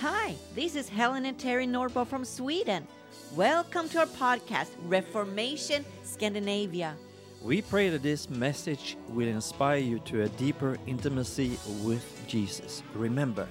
Hi, this is Helen and Terry Norbo from Sweden. Welcome to our podcast, Reformation Scandinavia. We pray that this message will inspire you to a deeper intimacy with Jesus. Remember,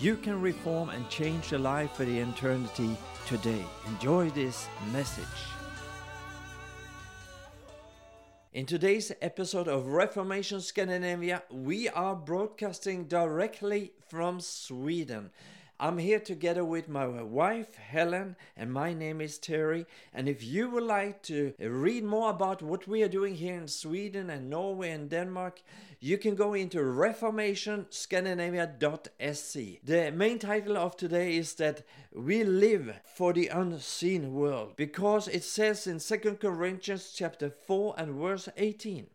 you can reform and change your life for the eternity today. Enjoy this message. In today's episode of Reformation Scandinavia, we are broadcasting directly from Sweden. I'm here together with my wife Helen, and my name is Terry. And if you would like to read more about what we are doing here in Sweden and Norway and Denmark, you can go into reformationscandinavia.se. The main title of today is that we live for the unseen world because it says in 2 Corinthians chapter 4 and verse 18,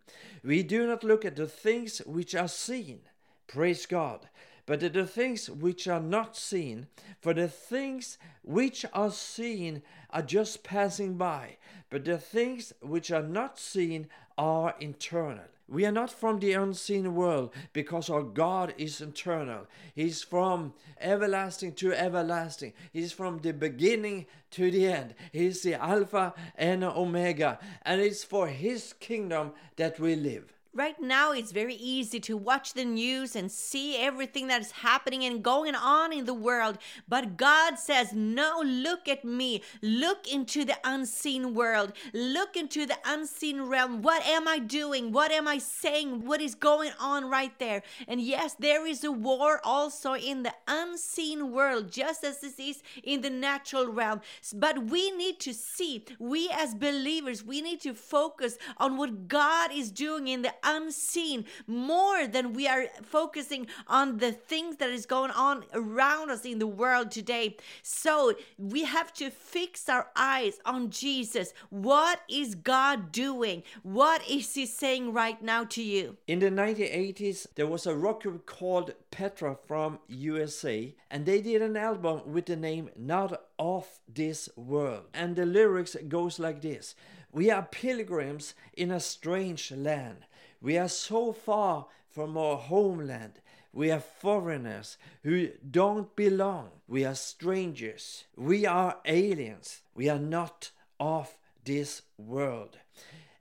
we do not look at the things which are seen. Praise God but the things which are not seen. For the things which are seen are just passing by, but the things which are not seen are eternal. We are not from the unseen world because our God is eternal. He's from everlasting to everlasting. He's from the beginning to the end. He's the Alpha and Omega. And it's for His kingdom that we live. Right now, it's very easy to watch the news and see everything that is happening and going on in the world. But God says, No, look at me. Look into the unseen world. Look into the unseen realm. What am I doing? What am I saying? What is going on right there? And yes, there is a war also in the unseen world, just as this is in the natural realm. But we need to see, we as believers, we need to focus on what God is doing in the unseen more than we are focusing on the things that is going on around us in the world today. So we have to fix our eyes on Jesus. What is God doing? What is He saying right now to you? In the 1980s, there was a rocker called Petra from USA, and they did an album with the name Not of This World. And the lyrics goes like this. We are pilgrims in a strange land. We are so far from our homeland. We are foreigners who don't belong. We are strangers. We are aliens. We are not of this world.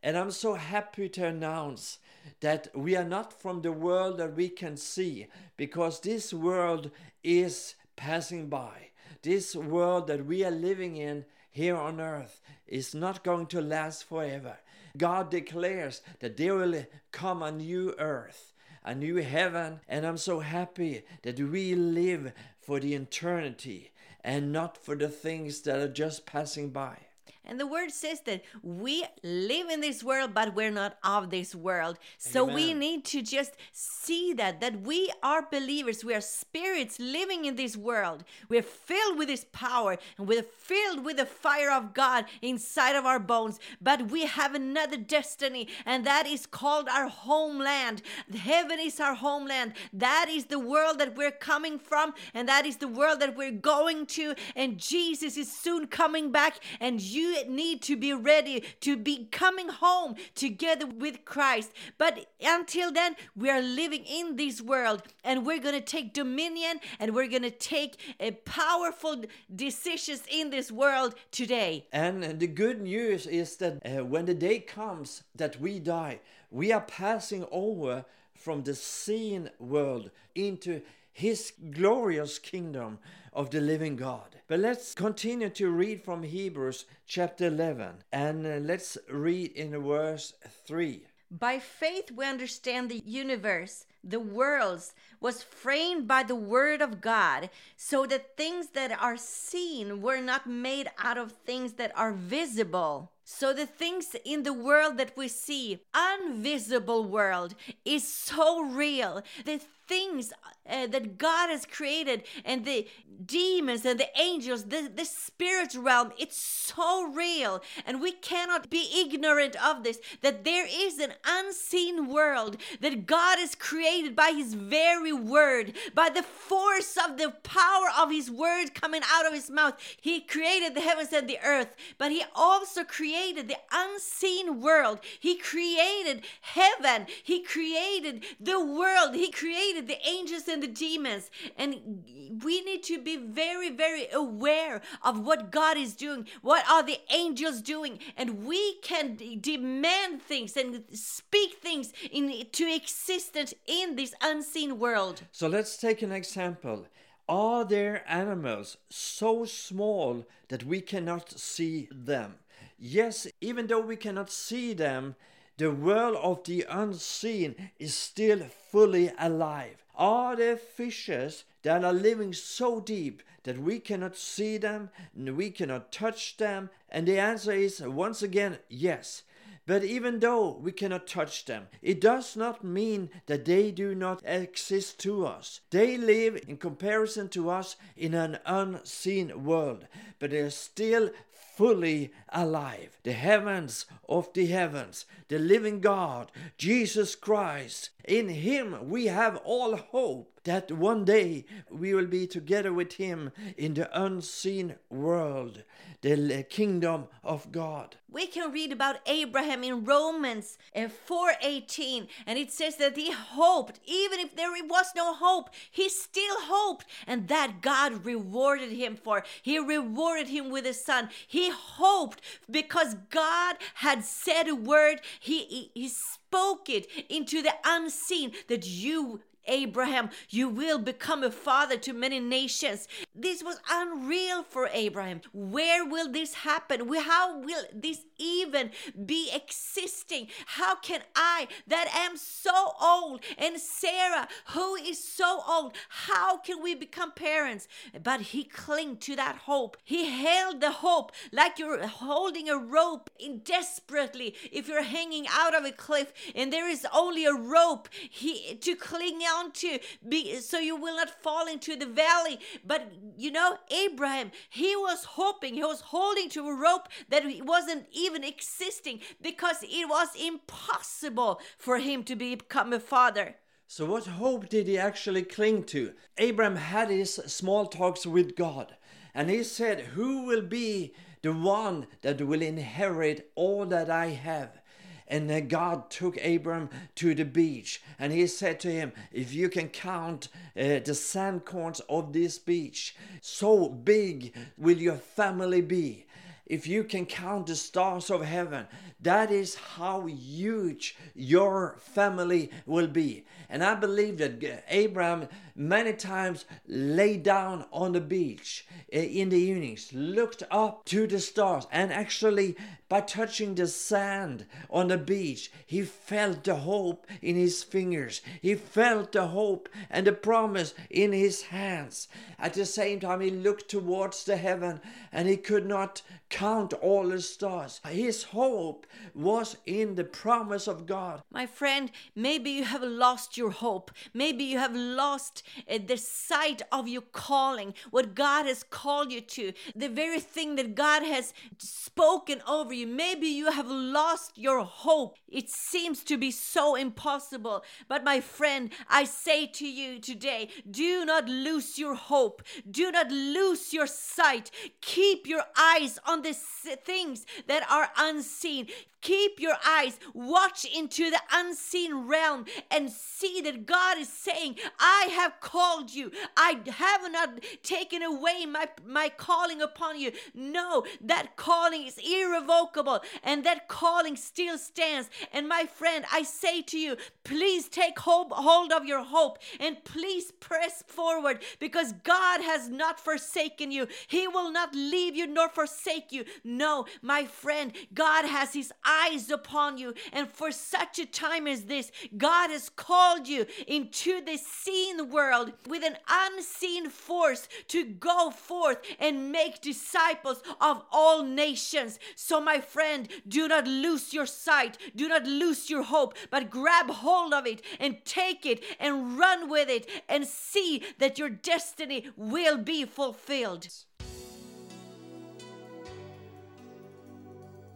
And I'm so happy to announce that we are not from the world that we can see because this world is passing by. This world that we are living in here on earth is not going to last forever. God declares that there will come a new earth, a new heaven, and I'm so happy that we live for the eternity and not for the things that are just passing by. And the word says that we live in this world, but we're not of this world. So Amen. we need to just see that, that we are believers. We are spirits living in this world. We're filled with His power and we're filled with the fire of God inside of our bones. But we have another destiny, and that is called our homeland. Heaven is our homeland. That is the world that we're coming from, and that is the world that we're going to. And Jesus is soon coming back, and you need to be ready to be coming home together with Christ. But until then, we are living in this world and we're going to take dominion and we're going to take a powerful decisions in this world today. And the good news is that uh, when the day comes that we die, we are passing over from the seen world into his glorious kingdom of the living God. But let's continue to read from Hebrews chapter 11 and uh, let's read in verse 3. By faith, we understand the universe, the worlds, was framed by the word of God, so that things that are seen were not made out of things that are visible. So the things in the world that we see, invisible world, is so real. The things uh, that God has created and the demons and the angels, the, the spirit realm, it's so real. And we cannot be ignorant of this that there is an unseen world that God has created by His very word, by the force of the power of His word coming out of His mouth. He created the heavens and the earth, but He also created the unseen world. He created heaven, He created the world, He created the angels and the demons. And we need to be very, very aware of what God is doing. What are the angels doing? And we can d- demand things and speak things into existence in this unseen world. So let's take an example. Are there animals so small that we cannot see them? Yes, even though we cannot see them, the world of the unseen is still fully alive. Are there fishes that are living so deep that we cannot see them, and we cannot touch them? And the answer is once again yes. But even though we cannot touch them, it does not mean that they do not exist to us. They live in comparison to us in an unseen world, but they are still fully alive. The heavens of the heavens, the living God, Jesus Christ. In Him we have all hope that one day we will be together with Him in the unseen world, the kingdom of God. We can read about Abraham in Romans uh, 4:18 and it says that he hoped even if there was no hope he still hoped and that God rewarded him for he rewarded him with a son. He hoped because God had said a word. He he, he spoke it into the unseen that you Abraham, you will become a father to many nations. This was unreal for Abraham. Where will this happen? How will this even be existing? How can I, that am so old, and Sarah, who is so old, how can we become parents? But he clung to that hope. He held the hope like you're holding a rope in desperately. If you're hanging out of a cliff and there is only a rope he, to cling on to, be, so you will not fall into the valley. But you know, Abraham, he was hoping, he was holding to a rope that wasn't even existing because it was impossible for him to become a father. So, what hope did he actually cling to? Abraham had his small talks with God, and he said, Who will be the one that will inherit all that I have? And then God took Abram to the beach and he said to him, If you can count uh, the sandcorns of this beach, so big will your family be. If you can count the stars of heaven, that is how huge your family will be. And I believe that Abraham many times lay down on the beach eh, in the evenings, looked up to the stars, and actually by touching the sand on the beach, he felt the hope in his fingers. He felt the hope and the promise in his hands. At the same time, he looked towards the heaven and he could not count all the stars. His hope was in the promise of God. My friend, maybe you have lost your hope. Maybe you have lost Uh, the sight of your calling, what God has called you to, the very thing that God has spoken over you. Maybe you have lost your hope. It seems to be so impossible. But my friend, I say to you today, do not lose your hope. Do not lose your sight. Keep your eyes on the things that are unseen. Keep your eyes, watch into the unseen realm and see that God is saying, I have called you. I have not uh, taken away my, my calling upon you. No, that calling is irrevocable and that calling still stands. And my friend, I say to you, please take hold, hold of your hope and please press forward because God has not forsaken you. He will not leave you nor forsake you. No, my friend, God has his eyes upon you. And for such a time as this, God has called you into the seen world with an unseen force to go forth and make disciples of all nations. So, my friend, do not lose your sight, do not lose your hope, but grab hold of it and take it and run with it and see that your destiny will be fulfilled.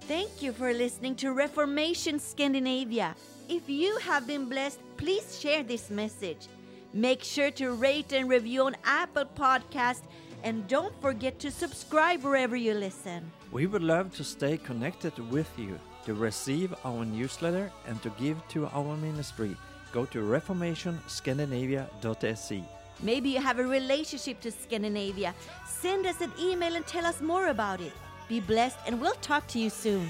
Thank you for listening to Reformation Scandinavia. If you have been blessed, please share this message. Make sure to rate and review on Apple Podcast and don't forget to subscribe wherever you listen. We would love to stay connected with you, to receive our newsletter and to give to our ministry. go to reformationscandinavia.se. Maybe you have a relationship to Scandinavia. Send us an email and tell us more about it. Be blessed, and we'll talk to you soon.